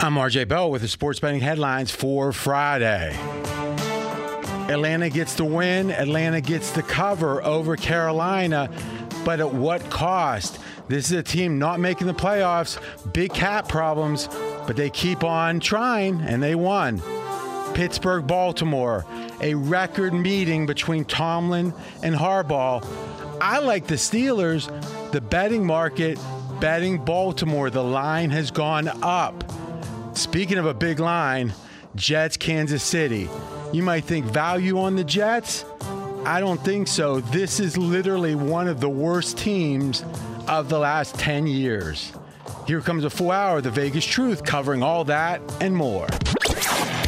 I'm RJ Bell with the sports betting headlines for Friday. Atlanta gets the win. Atlanta gets the cover over Carolina, but at what cost? This is a team not making the playoffs, big cap problems, but they keep on trying and they won. Pittsburgh, Baltimore, a record meeting between Tomlin and Harbaugh. I like the Steelers. The betting market betting Baltimore. The line has gone up. Speaking of a big line, Jets, Kansas City. You might think value on the Jets. I don't think so. This is literally one of the worst teams of the last 10 years. Here comes a full hour of the Vegas Truth covering all that and more.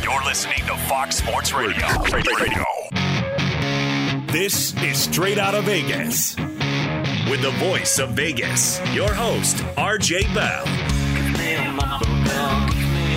You're listening to Fox Sports Radio. Radio. This is Straight Out of Vegas. With the voice of Vegas, your host, RJ Bell.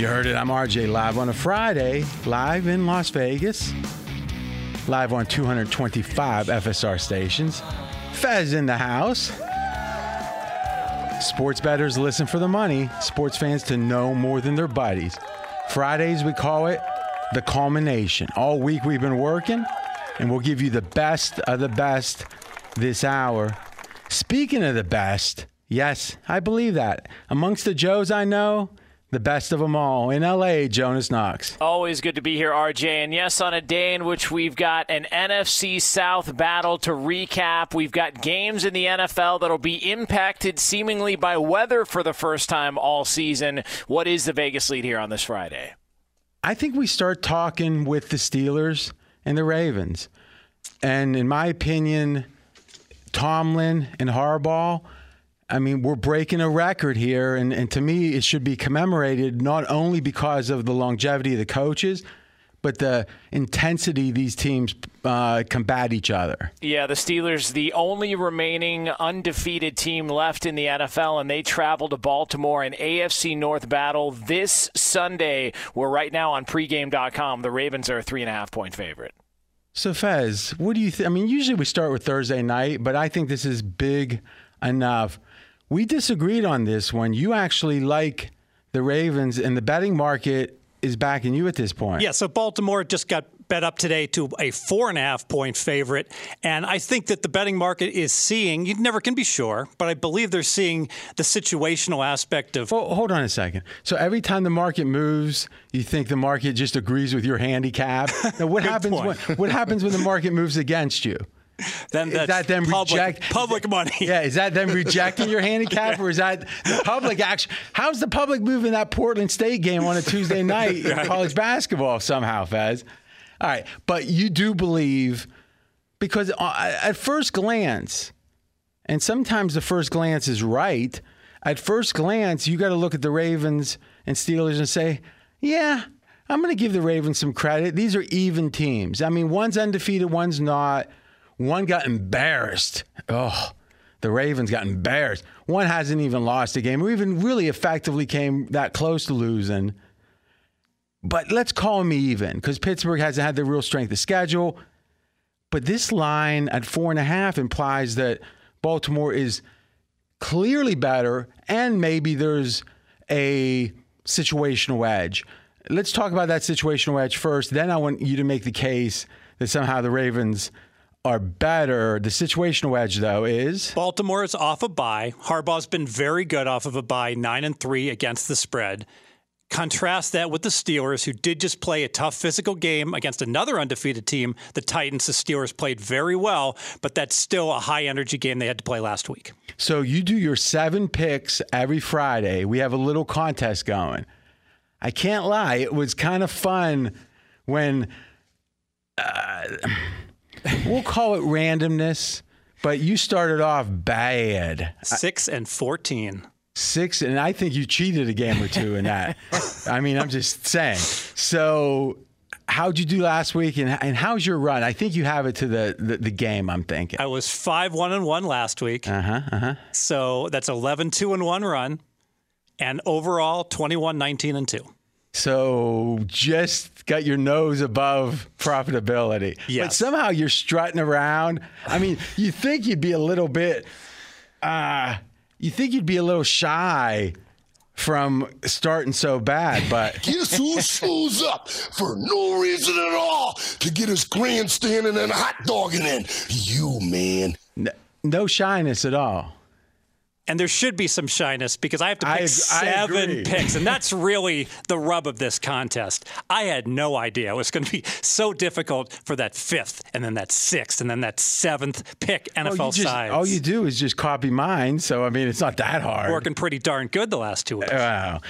You heard it. I'm RJ live on a Friday, live in Las Vegas, live on 225 FSR stations. Fez in the house. Sports bettors listen for the money, sports fans to know more than their buddies. Fridays, we call it the culmination. All week we've been working, and we'll give you the best of the best this hour. Speaking of the best, yes, I believe that. Amongst the Joes I know, the best of them all in LA, Jonas Knox. Always good to be here, RJ. And yes, on a day in which we've got an NFC South battle to recap, we've got games in the NFL that'll be impacted seemingly by weather for the first time all season. What is the Vegas lead here on this Friday? I think we start talking with the Steelers and the Ravens. And in my opinion, Tomlin and Harbaugh I mean, we're breaking a record here, and, and to me, it should be commemorated not only because of the longevity of the coaches, but the intensity these teams uh, combat each other. Yeah, the Steelers, the only remaining undefeated team left in the NFL, and they travel to Baltimore in AFC North battle this Sunday. We're right now on pregame.com. The Ravens are a three and a half point favorite. So, Fez, what do you think? I mean, usually we start with Thursday night, but I think this is big enough we disagreed on this one. You actually like the Ravens, and the betting market is backing you at this point. Yeah, so Baltimore just got bet up today to a four and a half point favorite. And I think that the betting market is seeing, you never can be sure, but I believe they're seeing the situational aspect of. Well, hold on a second. So every time the market moves, you think the market just agrees with your handicap. Now, what happens when, what happens when the market moves against you? Then is that them public, reject public money? Yeah, is that them rejecting your handicap, or is that the public action? How's the public moving that Portland State game on a Tuesday night in college basketball somehow, Fez? All right, but you do believe because uh, at first glance, and sometimes the first glance is right. At first glance, you got to look at the Ravens and Steelers and say, "Yeah, I'm going to give the Ravens some credit. These are even teams. I mean, one's undefeated, one's not." One got embarrassed. Oh, the Ravens got embarrassed. One hasn't even lost a game or even really effectively came that close to losing. But let's call me even because Pittsburgh hasn't had the real strength of schedule. But this line at four and a half implies that Baltimore is clearly better and maybe there's a situational edge. Let's talk about that situational edge first. Then I want you to make the case that somehow the Ravens are better. The situational edge, though, is Baltimore is off a bye. Harbaugh's been very good off of a bye, nine and three against the spread. Contrast that with the Steelers, who did just play a tough physical game against another undefeated team, the Titans. The Steelers played very well, but that's still a high energy game they had to play last week. So you do your seven picks every Friday. We have a little contest going. I can't lie, it was kind of fun when. Uh, we'll call it randomness, but you started off bad. Six and 14. Six, and I think you cheated a game or two in that. I mean, I'm just saying. So, how'd you do last week, and, and how's your run? I think you have it to the, the, the game, I'm thinking. I was 5 1 and 1 last week. Uh huh, uh huh. So, that's 11 2 and 1 run, and overall 21 19 and 2. So just got your nose above profitability. Yes. But somehow you're strutting around. I mean, you think you'd be a little bit uh you think you'd be a little shy from starting so bad, but Guess who shows up for no reason at all to get his grandstanding and hot dogging in? You, man. n- no shyness at all. And there should be some shyness because I have to pick I seven agree. picks. And that's really the rub of this contest. I had no idea it was going to be so difficult for that fifth, and then that sixth, and then that seventh pick NFL Well, you just- sides. all you do is just copy mine. So I mean, it's not that hard. Working pretty darn good the last two weeks. Wow.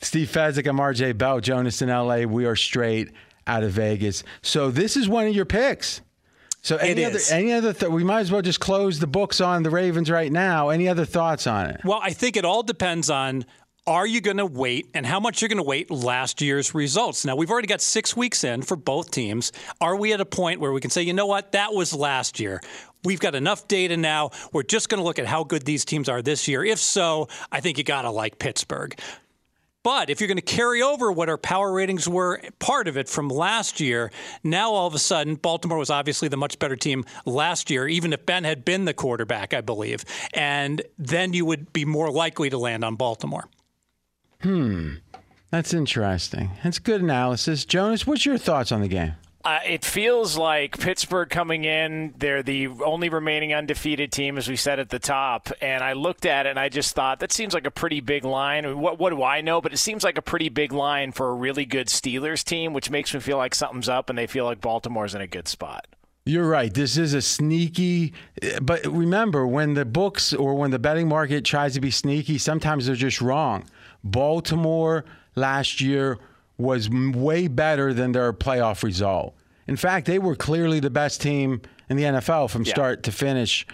Steve Fezzik, I'm RJ Bell, Jonas in LA. We are straight out of Vegas. So this is one of your picks. So any other any other th- we might as well just close the books on the Ravens right now. Any other thoughts on it? Well, I think it all depends on are you going to wait and how much you're going to wait last year's results. Now, we've already got six weeks in for both teams. Are we at a point where we can say, you know what, that was last year? We've got enough data now. We're just going to look at how good these teams are this year. If so, I think you got to like Pittsburgh. But if you're going to carry over what our power ratings were, part of it from last year, now all of a sudden, Baltimore was obviously the much better team last year, even if Ben had been the quarterback, I believe. And then you would be more likely to land on Baltimore. Hmm. That's interesting. That's good analysis. Jonas, what's your thoughts on the game? Uh, it feels like Pittsburgh coming in, they're the only remaining undefeated team, as we said at the top. And I looked at it and I just thought, that seems like a pretty big line. What, what do I know? But it seems like a pretty big line for a really good Steelers team, which makes me feel like something's up and they feel like Baltimore's in a good spot. You're right. This is a sneaky, but remember when the books or when the betting market tries to be sneaky, sometimes they're just wrong. Baltimore last year was way better than their playoff result. In fact, they were clearly the best team in the NFL from Yeah. start to finish.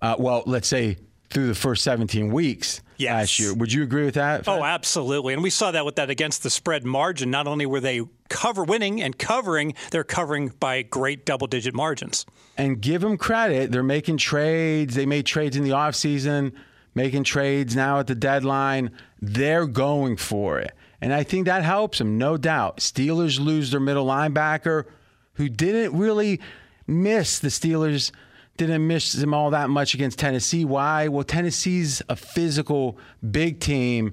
Uh, well, let's say through the first 17 weeks Yes. last year. Would you agree with that? Oh, absolutely. And we saw that with that against the spread margin. Not only were they cover winning and covering, they're covering by great double digit margins. and give them credit. They're making trades. They made trades in the offseason, making trades now at the deadline. They're going for it. And I think that helps them, no doubt. Steelers lose their middle linebacker, who didn't really miss the Steelers' didn't miss them all that much against Tennessee. Why? Well, Tennessee's a physical big team,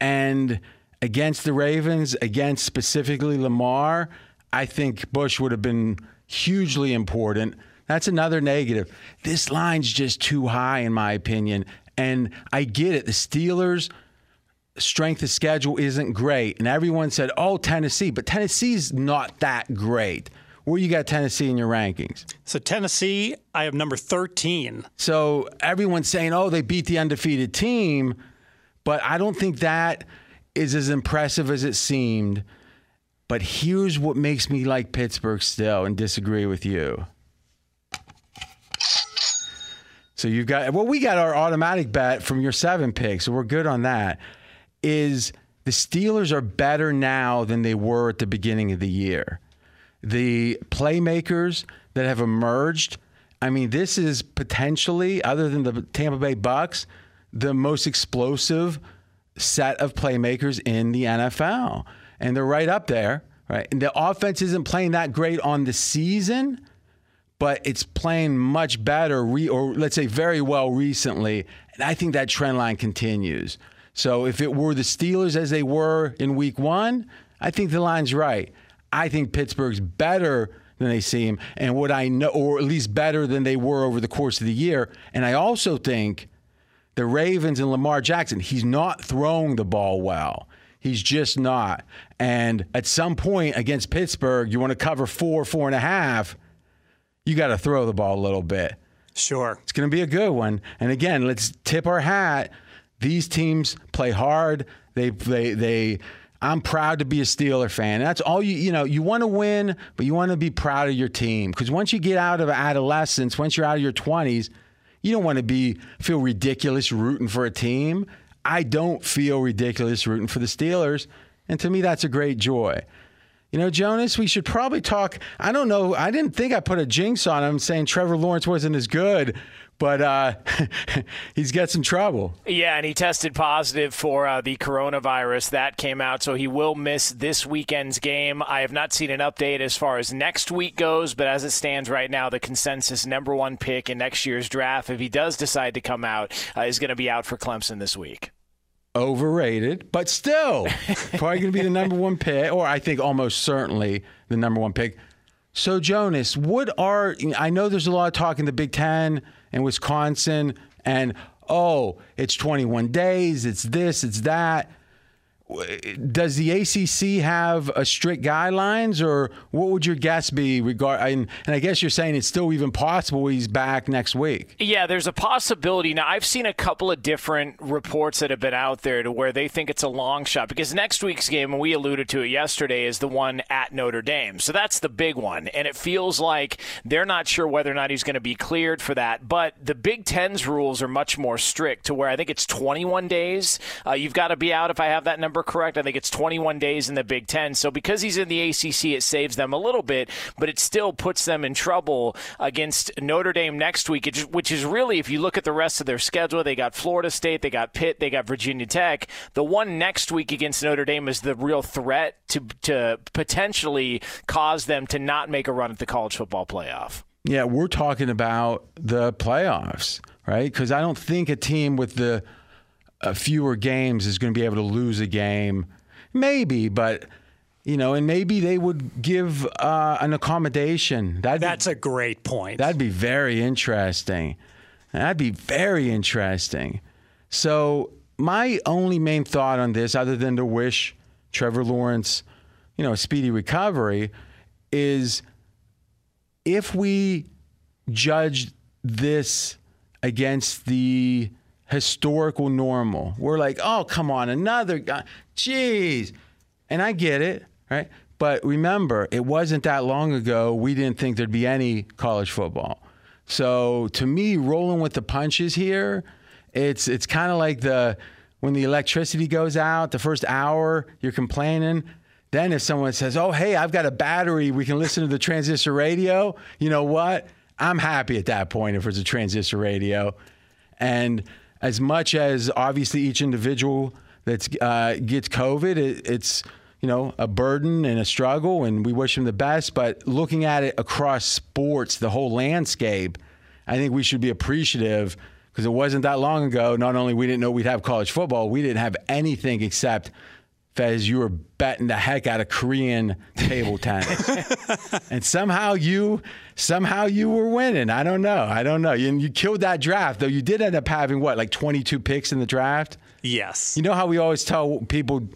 and against the Ravens, against specifically Lamar, I think Bush would have been hugely important. That's another negative. This line's just too high, in my opinion. And I get it. The Steelers' strength of schedule isn't great. And everyone said, oh, Tennessee. But Tennessee's not that great. Where you got Tennessee in your rankings? So Tennessee, I have number 13. So everyone's saying, oh, they beat the undefeated team. But I don't think that is as impressive as it seemed. But here's what makes me like Pittsburgh still and disagree with you. So you've got well, we got our automatic bet from your seven picks, so we're good on that. Is the Steelers are better now than they were at the beginning of the year. The playmakers that have emerged, I mean, this is potentially, other than the Tampa Bay Bucks, the most explosive set of playmakers in the NFL. And they're right up there, right? And the offense isn't playing that great on the season but it's playing much better, re- or let's say very well recently. And I think that trend line continues. So if it were the Steelers as they were in week one, I think the line's right. I think Pittsburgh's better than they seem, and what I know, or at least better than they were over the course of the year. And I also think the Ravens and Lamar Jackson, he's not throwing the ball well. He's just not. And at some point against Pittsburgh, you want to cover four, four and a half you got to throw the ball a little bit. Sure. It's going to be a good one. And again, let's tip our hat. These teams play hard. They they they I'm proud to be a Steeler fan. That's all you you know, you want to win, but you want to be proud of your team cuz once you get out of adolescence, once you're out of your 20s, you don't want to be feel ridiculous rooting for a team. I don't feel ridiculous rooting for the Steelers, and to me that's a great joy. You know, Jonas, we should probably talk. I don't know. I didn't think I put a jinx on him saying Trevor Lawrence wasn't as good, but uh, he's got some trouble. Yeah, and he tested positive for uh, the coronavirus. That came out, so he will miss this weekend's game. I have not seen an update as far as next week goes, but as it stands right now, the consensus number one pick in next year's draft, if he does decide to come out, uh, is going to be out for Clemson this week overrated, but still probably going to be the number one pick, or I think almost certainly the number one pick. So, Jonas, what are, I know there's a lot of talk in the Big Ten and Wisconsin, and oh, it's 21 days, it's this, it's that does the ACC have a strict guidelines, or what would your guess be regard? And, and, I guess you're saying it's still even possible he's back next week. Yeah, there's a possibility. Now I've seen a couple of different reports that have been out there to where they think it's a long shot because next week's game, and we alluded to it yesterday, is the one at Notre Dame. So that's the big one, and it feels like they're not sure whether or not he's going to be cleared for that. But the Big Ten's rules are much more strict, to where I think it's 21 days. Uh, you've got to be out if I have that number correct. I think it's 21 days in the Big Ten. So because he's in the ACC, it saves them a little bit, but it still puts them in trouble against Notre Dame next week, which is really, if you look at the rest of their schedule, they got Florida State, they got Pitt, they got Virginia Tech. The one next week against Notre Dame is the real threat to, to potentially cause them to not make a run at the college football playoff. Yeah, we're talking about the playoffs, right? Because I don't think a team with the uh, fewer games is going to be able to lose a game. Maybe, but you know, and maybe they would give uh, an accommodation. That'd That's be, a great point. That'd be very interesting. That'd be very interesting. So my only main thought on this, other than to wish Trevor Lawrence, you know, a speedy recovery, is if we judge this against the historical normal. We're like, oh, come on, another guy. Jeez. And I get it, right? But remember, it wasn't that long ago we didn't think there'd be any college football. So to me, rolling with the punches here, it's it's kind of like the when the electricity goes out, the first hour you're complaining. Then if someone says, "Oh, hey, I've got a battery, we can listen to the transistor radio," you know what? I'm happy at that point if it's a transistor radio. And as much as obviously each individual that uh, gets COVID, it, it's you know a burden and a struggle, and we wish them the best. But looking at it across sports, the whole landscape, I think we should be appreciative because it wasn't that long ago. Not only we didn't know we'd have college football, we didn't have anything except Fez, you were betting the heck out of Korean table tennis, and somehow you somehow you were winning. I don't know. I don't know. You, you killed that draft, though. You did end up having what, like 22 picks in the draft. Yes. You know how we always tell people,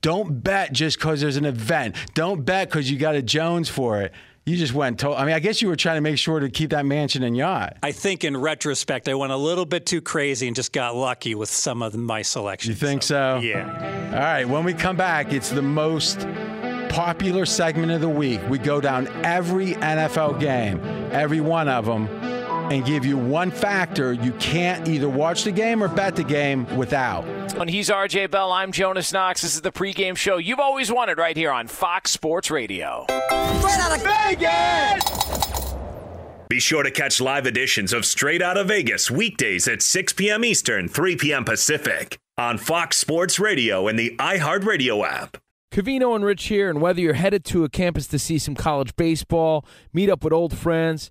don't bet just because there's an event. Don't bet because you got a Jones for it. You just went. To- I mean, I guess you were trying to make sure to keep that mansion and yacht. I think in retrospect, I went a little bit too crazy and just got lucky with some of my selections. You think so? Yeah. All right. When we come back, it's the most popular segment of the week. We go down every NFL game, every one of them, and give you one factor you can't either watch the game or bet the game without. And he's RJ Bell. I'm Jonas Knox. This is the pregame show you've always wanted right here on Fox Sports Radio. Straight out of Vegas! Be sure to catch live editions of Straight Out of Vegas weekdays at 6 p.m. Eastern, 3 p.m. Pacific on Fox Sports Radio and the iHeartRadio app. Cavino and Rich here, and whether you're headed to a campus to see some college baseball, meet up with old friends,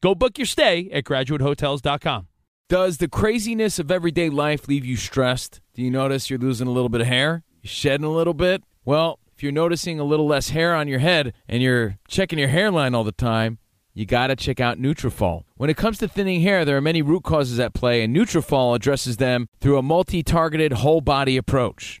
Go book your stay at graduatehotels.com. Does the craziness of everyday life leave you stressed? Do you notice you're losing a little bit of hair? You're shedding a little bit? Well, if you're noticing a little less hair on your head and you're checking your hairline all the time, you got to check out Nutrafol. When it comes to thinning hair, there are many root causes at play, and Nutrafol addresses them through a multi-targeted whole body approach.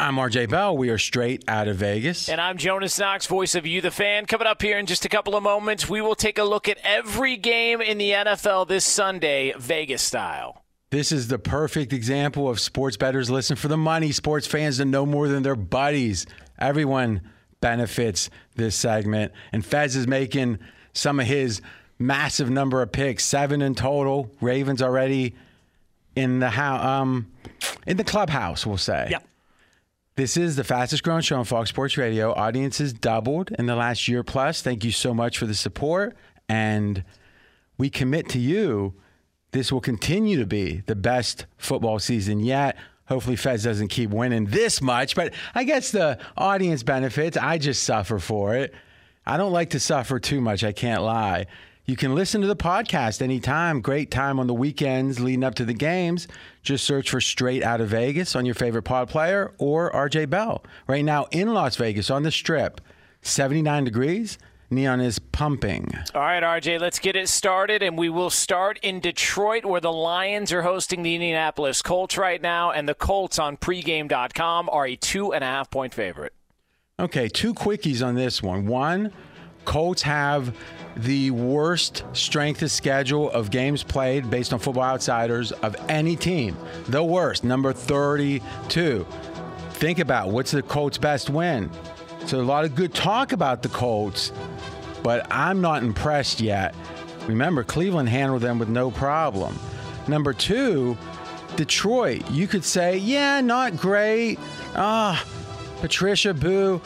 I'm RJ Bell. We are straight out of Vegas. And I'm Jonas Knox, voice of You, the fan. Coming up here in just a couple of moments, we will take a look at every game in the NFL this Sunday, Vegas style. This is the perfect example of sports bettors listen for the money. Sports fans to know more than their buddies. Everyone benefits this segment. And Fez is making some of his massive number of picks, seven in total. Ravens already in the house, um, in the clubhouse, we'll say. Yep. This is the fastest growing show on Fox Sports Radio. Audiences doubled in the last year plus. Thank you so much for the support. And we commit to you this will continue to be the best football season yet. Hopefully, Fez doesn't keep winning this much, but I guess the audience benefits. I just suffer for it. I don't like to suffer too much, I can't lie. You can listen to the podcast anytime. Great time on the weekends leading up to the games. Just search for Straight Out of Vegas on your favorite pod player or RJ Bell. Right now in Las Vegas on the strip, 79 degrees. Neon is pumping. All right, RJ, let's get it started. And we will start in Detroit, where the Lions are hosting the Indianapolis Colts right now. And the Colts on pregame.com are a two and a half point favorite. Okay, two quickies on this one. One, Colts have the worst strength of schedule of games played based on Football Outsiders of any team. The worst, number 32. Think about what's the Colts' best win. So a lot of good talk about the Colts, but I'm not impressed yet. Remember, Cleveland handled them with no problem. Number two, Detroit. You could say, yeah, not great. Ah, Patricia Boo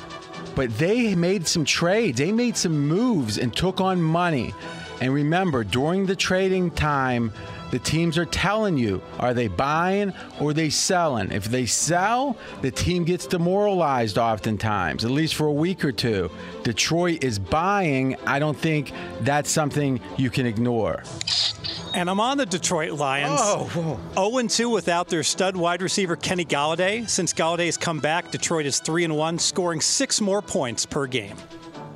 but they made some trades. They made some moves and took on money. And remember, during the trading time, the teams are telling you are they buying or they selling if they sell the team gets demoralized oftentimes at least for a week or two detroit is buying i don't think that's something you can ignore and I'm on the Detroit Lions. Oh, 0 2 without their stud wide receiver Kenny Golladay. Since Golladay's come back, Detroit is 3 and 1, scoring six more points per game.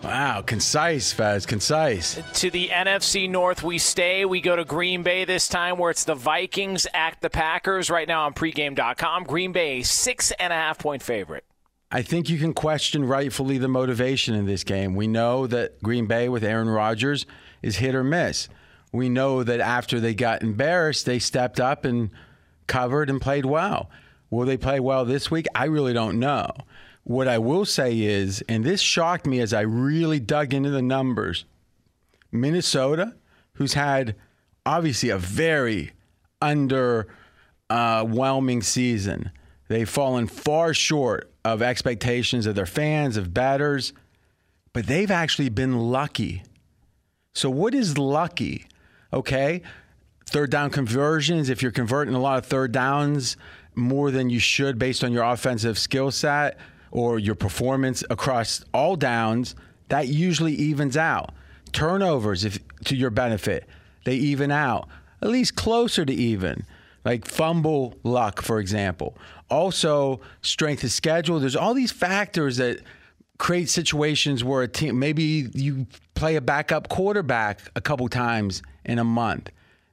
Wow, concise, Fez, concise. To the NFC North, we stay. We go to Green Bay this time, where it's the Vikings at the Packers. Right now on pregame.com, Green Bay, six and a half point favorite. I think you can question rightfully the motivation in this game. We know that Green Bay with Aaron Rodgers is hit or miss we know that after they got embarrassed, they stepped up and covered and played well. Will they play well this week? I really don't know. What I will say is, and this shocked me as I really dug into the numbers Minnesota, who's had obviously a very underwhelming uh, season, they've fallen far short of expectations of their fans, of batters, but they've actually been lucky. So, what is lucky? okay. Third down conversions, if you're converting a lot of third downs more than you should based on your offensive skill set or your performance across all downs, that usually evens out. Turnovers, if to your benefit, they even out, at least closer to even. Like fumble luck, for example. Also, strength of schedule. There's all these factors that create situations where a team maybe you play a backup quarterback a couple times in a month.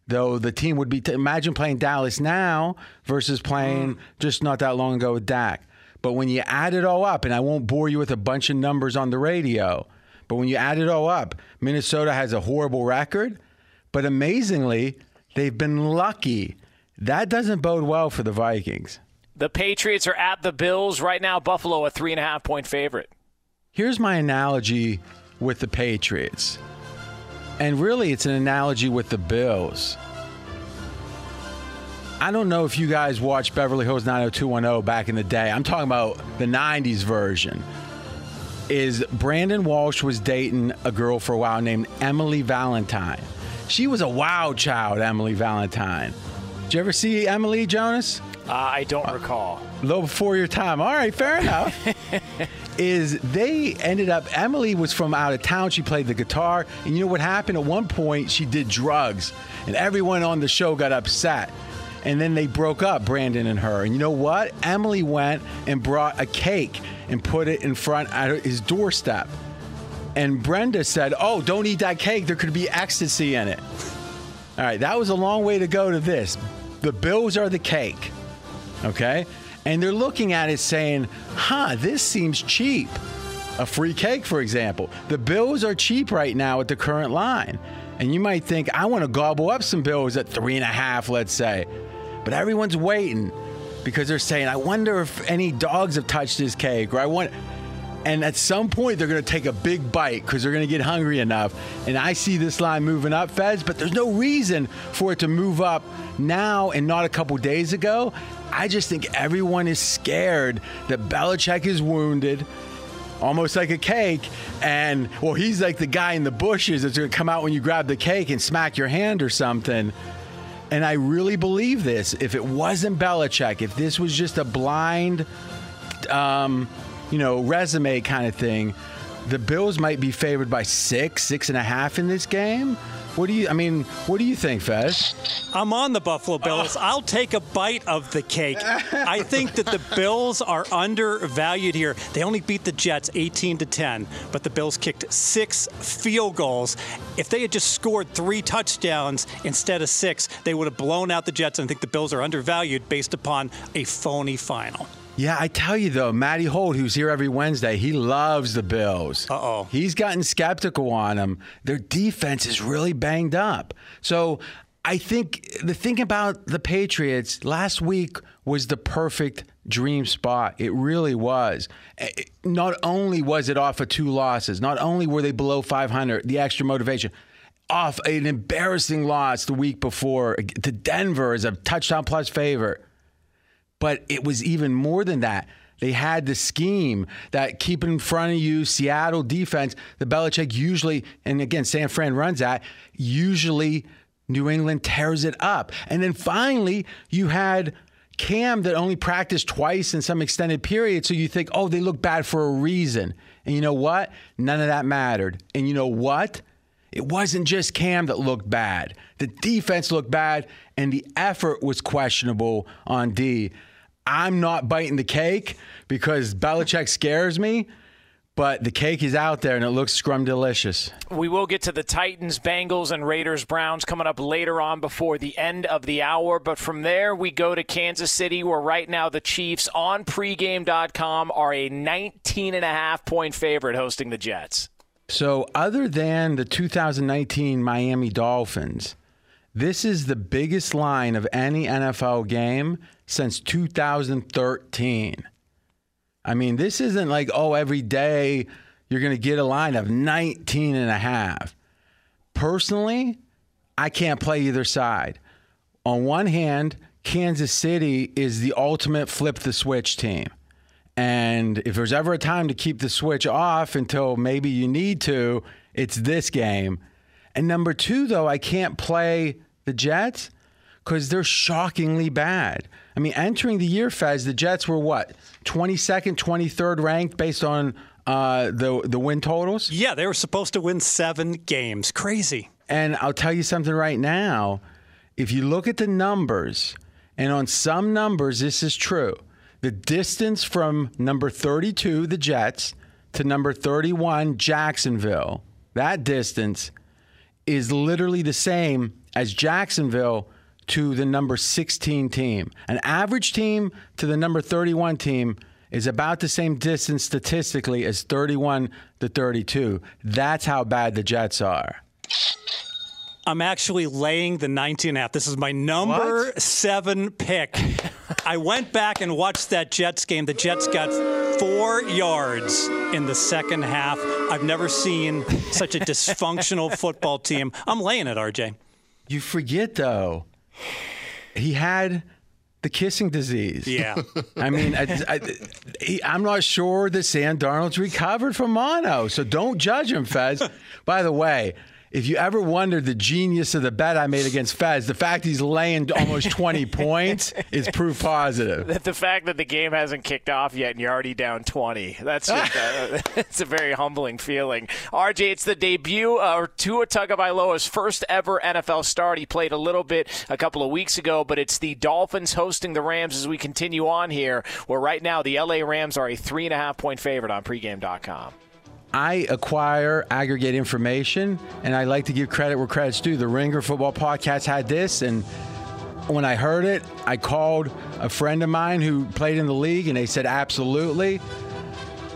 Though the team would be, t- imagine playing Dallas now versus playing mm. just not that long ago with Dak. But when you add it all up, and I won't bore you with a bunch of numbers on the radio, but when you add it all up, Minnesota has a horrible record, but amazingly, they've been lucky. That doesn't bode well for the Vikings. The Patriots are at the Bills right now. Buffalo, a three and a half point favorite. Here's my analogy with the Patriots. And really, it's an analogy with the Bills. I don't know if you guys watched Beverly Hills 90210 back in the day. I'm talking about the 90s version. Is Brandon Walsh was dating a girl for a while named Emily Valentine. She was a wild child, Emily Valentine. Did you ever see Emily Jonas? Uh, I don't recall. A little before your time. All right, fair enough. is they ended up Emily was from out of town. She played the guitar, and you know what happened? At one point, she did drugs, and everyone on the show got upset. And then they broke up, Brandon and her. And you know what? Emily went and brought a cake and put it in front at his doorstep. And Brenda said, "Oh, don't eat that cake. There could be ecstasy in it." All right, that was a long way to go to this. The bills are the cake. Okay? and they're looking at it saying, huh, this seems cheap. A free cake, for example. The bills are cheap right now at the current line. And you might think, I want to gobble up some bills at three and a half, let's say. But everyone's waiting because they're saying, I wonder if any dogs have touched this cake, or I want. And at some point, they're going to take a big bite because they're going to get hungry enough. And I see this line moving up, Fez, but there's no reason for it to move up now and not a couple days ago. I just think everyone is scared that Belichick is wounded almost like a cake. And well, he's like the guy in the bushes that's going to come out when you grab the cake and smack your hand or something. And I really believe this. If it wasn't Belichick, if this was just a blind, um, you know, resume kind of thing, the Bills might be favored by six, six and a half in this game. What do you? I mean, what do you think, Fez? I'm on the Buffalo Bills. Oh. I'll take a bite of the cake. I think that the Bills are undervalued here. They only beat the Jets 18 to 10, but the Bills kicked six field goals. If they had just scored three touchdowns instead of six, they would have blown out the Jets. And I think the Bills are undervalued based upon a phony final. Yeah, I tell you though, Matty Holt, who's here every Wednesday, he loves the Bills. Uh oh. He's gotten skeptical on them. Their defense is really banged up. So I think the thing about the Patriots last week was the perfect dream spot. It really was. Eh, not only was it off of two losses, not only were they below 500, the extra motivation off an embarrassing loss the week before to Denver as a touchdown plus favorite. But it was even more than that. They had the scheme that keep in front of you Seattle defense. The Belichick usually, and again, San Fran runs that, usually New England tears it up. And then finally, you had Cam that only practiced twice in some extended period. So you think, oh, they look bad for a reason. And you know what? None of that mattered. And you know what? It wasn't just Cam that looked bad. The defense looked bad, and the effort was questionable on D. I'm not biting the cake because Belichick scares me. But the cake is out there and it looks scrum delicious. We will get to the Titans, Bengals, and Raiders, Browns coming up later on before the end of the hour. But from there, we go to Kansas City, where right now the Chiefs on pregame.com are a 19 and a half point favorite hosting the Jets. So, other than the 2019 Miami Dolphins, this is the biggest line of any NFL game since 2013. I mean, this isn't like, oh, every day you're going to get a line of 19 and a half. Personally, I can't play either side. On one hand, Kansas City is the ultimate flip the switch team. And if there's ever a time to keep the switch off until maybe you need to, it's this game. And number two, though, I can't play the Jets because they're shockingly bad. I mean, entering the year, Fez, the Jets were what, 22nd, 23rd ranked based on uh, the, the win totals? Yeah, they were supposed to win seven games. Crazy. And I'll tell you something right now. If you look at the numbers, and on some numbers, this is true, the distance from number 32, the Jets, to number 31, Jacksonville, that distance is literally the same as Jacksonville to the number 16 team. An average team to the number 31 team is about the same distance statistically as 31 to 32. That's how bad the Jets are. I'm actually laying the 19 and a half. This is my number what? seven pick. I went back and watched that Jets game. The Jets got four yards in the second half. I've never seen such a dysfunctional football team. I'm laying it, RJ. You forget, though, he had the kissing disease. Yeah. I mean, I, am not sure that Sam Darnold's recovered from mono, so don't judge him, Fez. By the way, if you ever wondered the genius of the bet I made against Fez, the fact he's laying almost 20 points is proof positive. That The fact that the game hasn't kicked off yet and you're already down 20, that's just uh, a, it's a very humbling feeling. RJ, it's the debut uh, of Tua Tagovailoa's first ever NFL start. He played a little bit a couple of weeks ago, but it's the Dolphins hosting the Rams as we continue on here, where right now the LA Rams are a three and a half point favorite on pregame.com. I acquire, aggregate information, and I like to give credit where credit's due. The Ringer Football Podcast had this, and when I heard it, I called a friend of mine who played in the league, and they said, absolutely.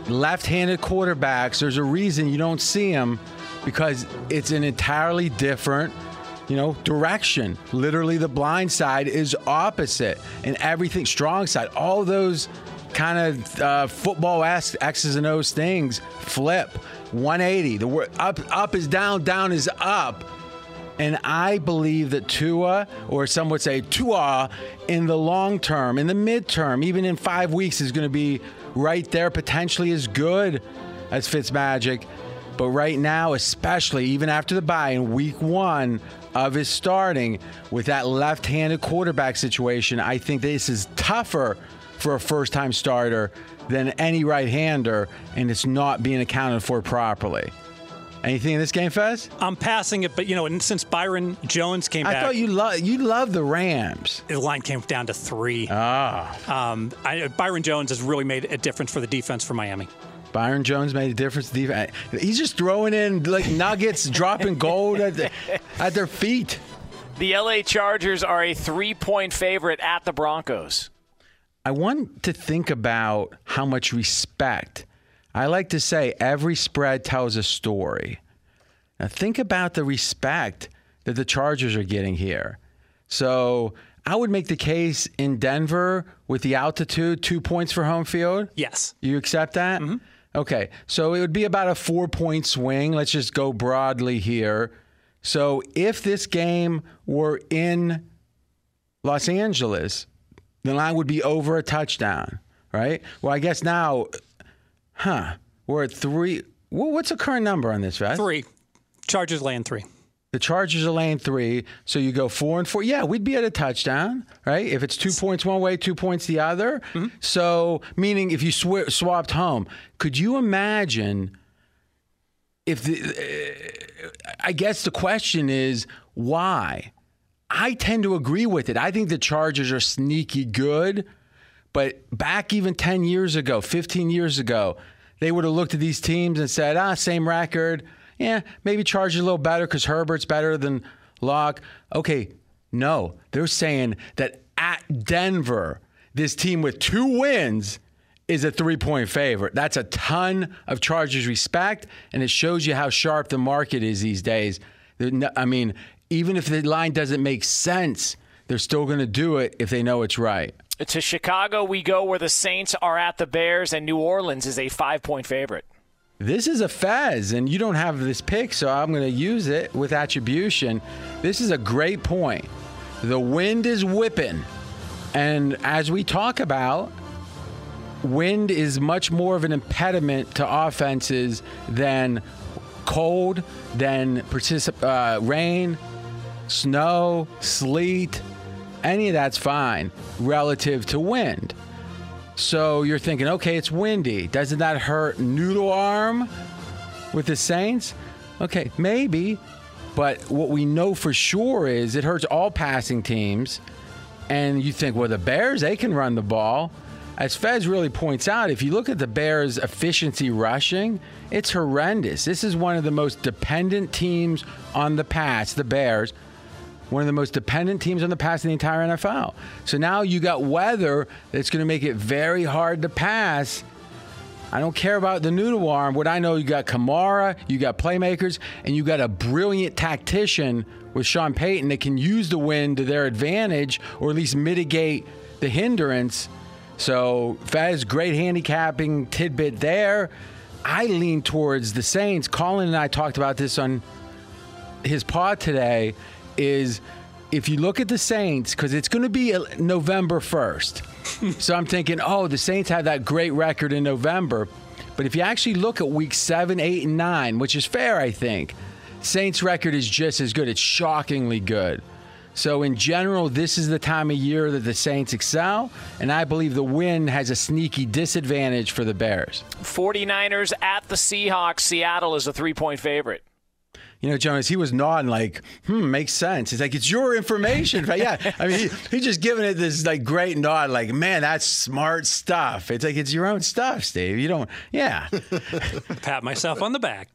Left handed quarterbacks, there's a reason you don't see them because it's an entirely different you know, direction. Literally, the blind side is opposite, and everything strong side. All those kind of uh, football X's and O's things flip 180. The word up up is down, down is up. And I believe that Tua, or some would say Tua, in the long term, in the midterm, even in five weeks, is going to be right there, potentially as good as Fitzmagic. But right now, especially even after the bye in week one of his starting with that left handed quarterback situation, I think this is tougher for a first time starter than any right hander, and it's not being accounted for properly. Anything in this game, Fez? I'm passing it, but you know, and since Byron Jones came back. I back, thought you love you love the Rams. the line came down to three. Ah, Um, I, Byron Jones has really made a difference for the defense for Miami. Byron Jones made a difference. Def- He's just throwing in like nuggets, dropping gold at, the, at their feet. The LA Chargers are a three point favorite at the Broncos. I want to think about how much respect. I like to say every spread tells a story. Now think about the respect that the Chargers are getting here. So I would make the case in Denver with the altitude, two points for home field. Yes. You accept that? Mm-hmm. Okay. So it would be about a four point swing. Let's just go broadly here. So if this game were in Los Angeles, the line would be over a touchdown, right? Well, I guess now, huh? We're at three. What's the current number on this, Fast? Three. Chargers laying three. The Chargers are laying three, so you go four and four. Yeah, we'd be at a touchdown, right? If it's two points one way, two points the other. So, meaning if you sw- swapped home, could you imagine if the? Uh, I guess the question is why. I tend to agree with it. I think the Chargers are sneaky good, but back even 10 years ago, 15 years ago, they would have looked at these teams and said, ah, same record. Yeah, maybe Chargers a little better because Herbert's better than Lock. Okay, no. They're saying that at Denver, this team with two wins is a three point favorite. That's a ton of Chargers respect, and it shows you how sharp the market is these days. I mean, even if the line doesn't make sense, they're still going to do it if they know it's right. To Chicago we go where the Saints are at the Bears and New Orleans is a five point favorite. This is a Fez, and you don't have this pick, so I'm going to use it with attribution. This is a great point. The wind is whipping. And as we talk about, wind is much more of an impediment to offenses than cold, than particip- uh, rain, snow, sleet. Any of that's fine relative to wind. So you're thinking, okay, it's windy. Doesn't that hurt noodle arm with the Saints? Okay, maybe. But what we know for sure is it hurts all passing teams. And you think, well, the Bears, they can run the ball. As Fez really points out, if you look at the Bears' efficiency rushing, it's horrendous. This is one of the most dependent teams on the pass, the Bears one of the most dependent teams on the pass in the entire NFL. So now you got weather that's going to make it very hard to pass. I don't care about the noodle arm. What I know, you got Kamara, you got playmakers, and you got a brilliant tactician with Sean Payton that can use the wind to their advantage or at least mitigate the hindrance. So Fez, great handicapping tidbit there. I lean towards the Saints. Colin and I talked about this on his pod today is if you look at the Saints, because it's going to be November 1st. so I'm thinking, oh, the Saints had that great record in November. But if you actually look at week seven, eight, and nine, which is fair, I think, Saints' record is just as good. It's shockingly good. So, in general, this is the time of year that the Saints excel, and I believe the win has a sneaky disadvantage for the Bears. 49ers at the Seahawks. Seattle is a three point favorite. You know, Jonas, he was nodding like, hmm, makes sense. It's like, it's your information. But yeah, I mean, he, he's just giving it this like great nod, like, man, that's smart stuff. It's like, it's your own stuff, Steve. You don't, yeah. Pat myself on the back.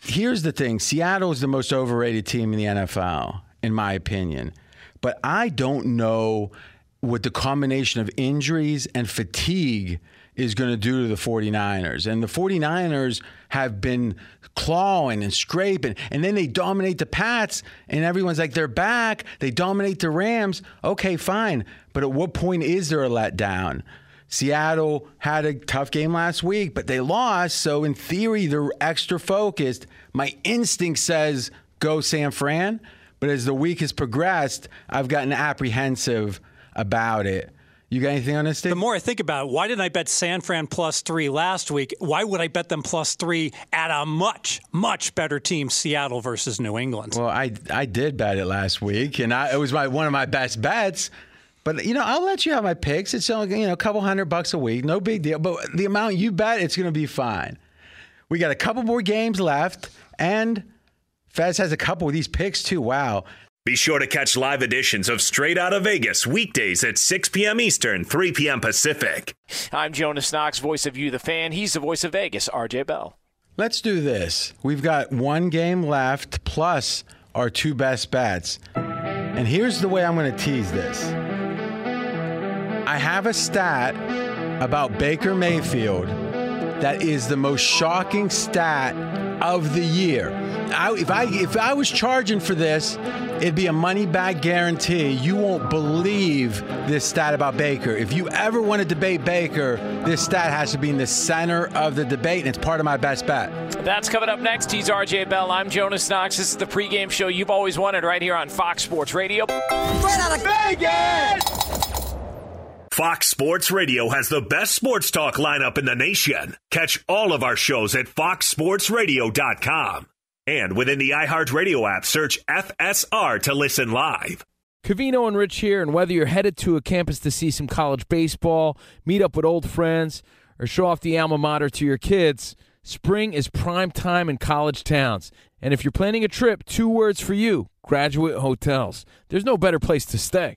Here's the thing Seattle is the most overrated team in the NFL, in my opinion. But I don't know what the combination of injuries and fatigue is going to do to the 49ers. And the 49ers have been clawing and scraping, and then they dominate the Pats, and everyone's like, they're back. They dominate the Rams. Okay, fine. But at what point is there a letdown? Seattle had a tough game last week, but they lost. So, in theory, they're extra focused. My instinct says go San Fran. But as the week has progressed, I've gotten apprehensive about it. You got anything on this, Steve? The more I think about it, why didn't I bet San Fran plus three last week? Why would I bet them plus three at a much, much better team, Seattle versus New England? Well, I I did bet it last week, and I, it was my one of my best bets. But you know, I'll let you have my picks. It's only you know a couple hundred bucks a week, no big deal. But the amount you bet, it's going to be fine. We got a couple more games left, and Fez has a couple of these picks too. Wow. Be sure to catch live editions of Straight Out of Vegas weekdays at 6 p.m. Eastern, 3 p.m. Pacific. I'm Jonas Knox, voice of You, the fan. He's the voice of Vegas, RJ Bell. Let's do this. We've got one game left plus our two best bets. And here's the way I'm going to tease this I have a stat about Baker Mayfield that is the most shocking stat of the year. I, if I if I was charging for this, it'd be a money back guarantee. You won't believe this stat about Baker. If you ever want to debate Baker, this stat has to be in the center of the debate, and it's part of my best bet. That's coming up next. He's RJ Bell. I'm Jonas Knox. This is the pregame show you've always wanted right here on Fox Sports Radio. Right out of Vegas! Fox Sports Radio has the best sports talk lineup in the nation. Catch all of our shows at foxsportsradio.com. And within the iHeartRadio app, search FSR to listen live. Covino and Rich here, and whether you're headed to a campus to see some college baseball, meet up with old friends, or show off the alma mater to your kids, spring is prime time in college towns. And if you're planning a trip, two words for you graduate hotels. There's no better place to stay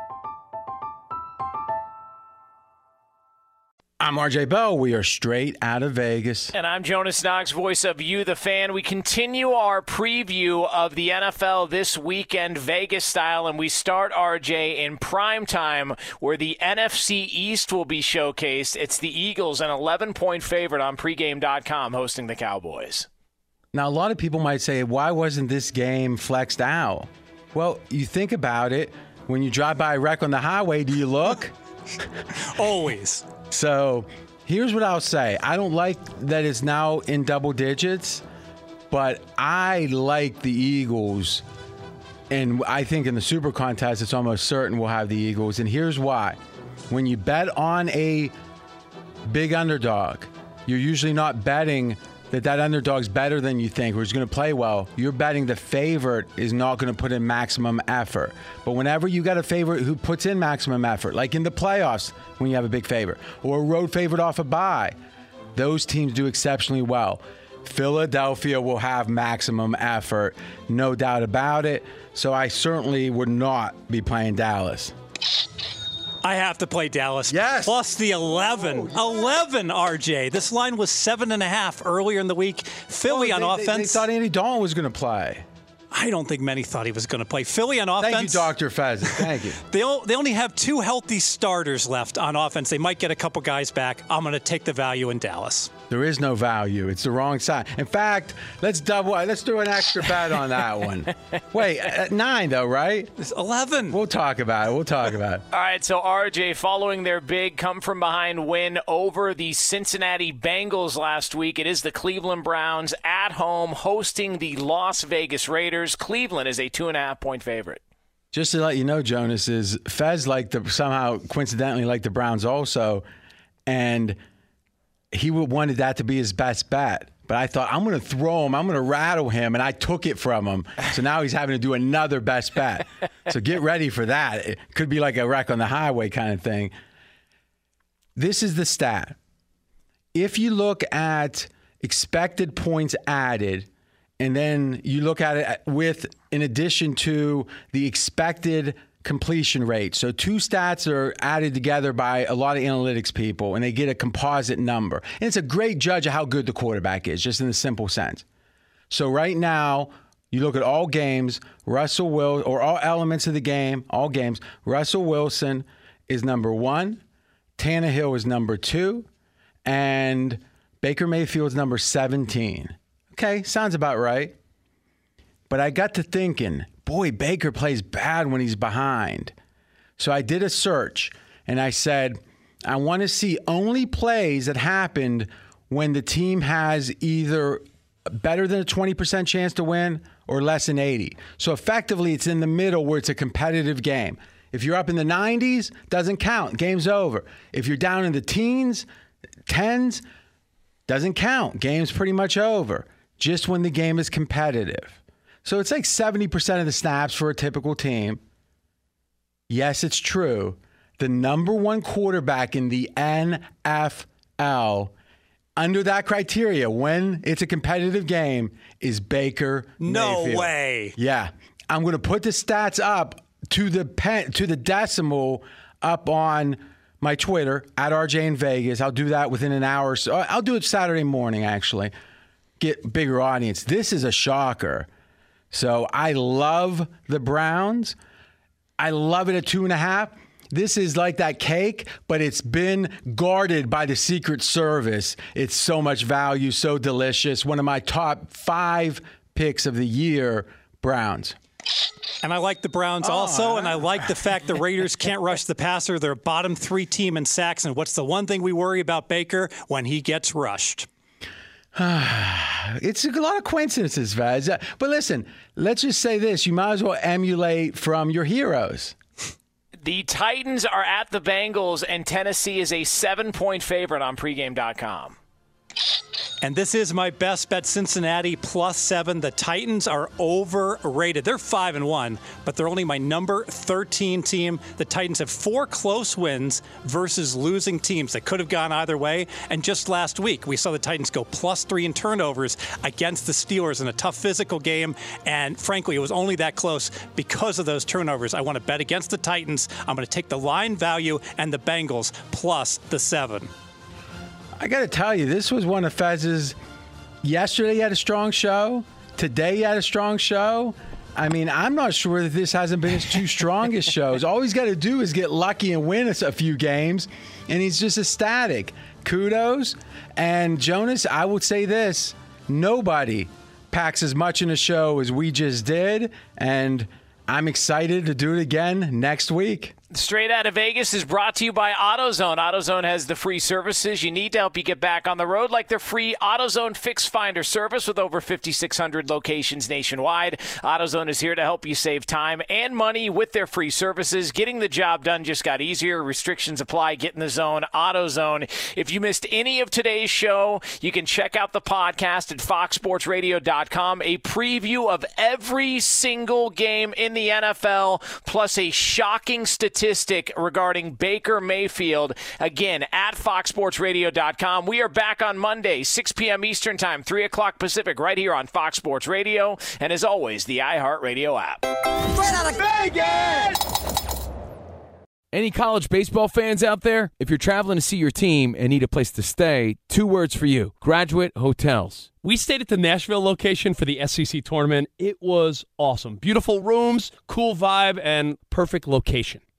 I'm RJ Bell. We are straight out of Vegas. And I'm Jonas Knox, voice of You, the fan. We continue our preview of the NFL this weekend, Vegas style, and we start RJ in prime time, where the NFC East will be showcased. It's the Eagles, an 11 point favorite on pregame.com, hosting the Cowboys. Now, a lot of people might say, why wasn't this game flexed out? Well, you think about it. When you drive by a wreck on the highway, do you look? Always. So here's what I'll say I don't like that it's now in double digits, but I like the Eagles. And I think in the Super Contest, it's almost certain we'll have the Eagles. And here's why. When you bet on a big underdog, you're usually not betting that that underdog's better than you think or is going to play well, you're betting the favorite is not going to put in maximum effort. But whenever you got a favorite who puts in maximum effort, like in the playoffs when you have a big favorite, or a road favorite off a bye, those teams do exceptionally well. Philadelphia will have maximum effort, no doubt about it. So I certainly would not be playing Dallas. I have to play Dallas. Yes. Plus the 11. 11, RJ. This line was seven and a half earlier in the week. Philly Oh, on they, they- offense. They, thought Andy Dalton was going to play. I don't think many thought he was going to play. Philly on offense. Thank you, Dr. Pheasant. Thank you. They, they only have two healthy starters left on offense. They might get a couple guys back. I'm going to take the value in Dallas. There is no value. It's the wrong side. In fact, let's double. Let's do an extra bet on that one. Wait, at nine though, right? It's 11. We'll talk about it. We'll talk about it. All right, so RJ, following their big come from behind win over the Cincinnati Bengals last week, it is the Cleveland Browns at home hosting the Las Vegas Raiders. Cleveland is a two and a half point favorite. Just to let you know, Jonas is Fez like the somehow coincidentally like the Browns also, and he wanted that to be his best bet. But I thought I'm going to throw him, I'm going to rattle him, and I took it from him. So now he's having to do another best bet. So get ready for that. It could be like a wreck on the highway kind of thing. This is the stat. If you look at expected points added, and then you look at it with, in addition to the expected completion rate. So, two stats are added together by a lot of analytics people, and they get a composite number. And it's a great judge of how good the quarterback is, just in the simple sense. So, right now, you look at all games, Russell Will, or all elements of the game, all games, Russell Wilson is number one, Tannehill is number two, and Baker Mayfield's number 17. Okay, sounds about right. But I got to thinking, boy, Baker plays bad when he's behind. So I did a search and I said, I want to see only plays that happened when the team has either better than a 20% chance to win or less than 80. So effectively, it's in the middle where it's a competitive game. If you're up in the 90s, doesn't count. Game's over. If you're down in the teens, 10s, doesn't count. Game's pretty much over. Just when the game is competitive. So it's like 70% of the snaps for a typical team. Yes, it's true. The number one quarterback in the NFL under that criteria when it's a competitive game is Baker. No Mayfield. way. Yeah. I'm going to put the stats up to the pen, to the decimal up on my Twitter at RJ in Vegas. I'll do that within an hour. So I'll do it Saturday morning actually. Get bigger audience. This is a shocker. So I love the Browns. I love it at two and a half. This is like that cake, but it's been guarded by the Secret Service. It's so much value, so delicious. One of my top five picks of the year, Browns. And I like the Browns also, and I like the fact the Raiders can't rush the passer. They're a bottom three team in sacks. And what's the one thing we worry about Baker when he gets rushed? It's a lot of coincidences, Fez. Uh, But listen, let's just say this: you might as well emulate from your heroes. The Titans are at the Bengals, and Tennessee is a seven point favorite on pregame.com. And this is my best bet Cincinnati plus seven. The Titans are overrated. They're five and one, but they're only my number 13 team. The Titans have four close wins versus losing teams that could have gone either way. And just last week, we saw the Titans go plus three in turnovers against the Steelers in a tough physical game. And frankly, it was only that close because of those turnovers. I want to bet against the Titans. I'm going to take the line value and the Bengals plus the seven. I got to tell you, this was one of Fez's. Yesterday, he had a strong show. Today, he had a strong show. I mean, I'm not sure that this hasn't been his two strongest shows. All he's got to do is get lucky and win a few games, and he's just ecstatic. Kudos. And Jonas, I would say this nobody packs as much in a show as we just did. And I'm excited to do it again next week. Straight out of Vegas is brought to you by AutoZone. AutoZone has the free services you need to help you get back on the road, like their free AutoZone Fix Finder service with over 5,600 locations nationwide. AutoZone is here to help you save time and money with their free services. Getting the job done just got easier. Restrictions apply. Get in the zone. AutoZone. If you missed any of today's show, you can check out the podcast at foxsportsradio.com. A preview of every single game in the NFL, plus a shocking statistic statistic regarding Baker Mayfield. Again, at foxsportsradio.com. We are back on Monday, 6 p.m. Eastern Time, 3 o'clock Pacific, right here on Fox Sports Radio. And as always, the iHeartRadio app. Straight out of Vegas! Any college baseball fans out there? If you're traveling to see your team and need a place to stay, two words for you Graduate Hotels. We stayed at the Nashville location for the SEC tournament. It was awesome. Beautiful rooms, cool vibe, and perfect location.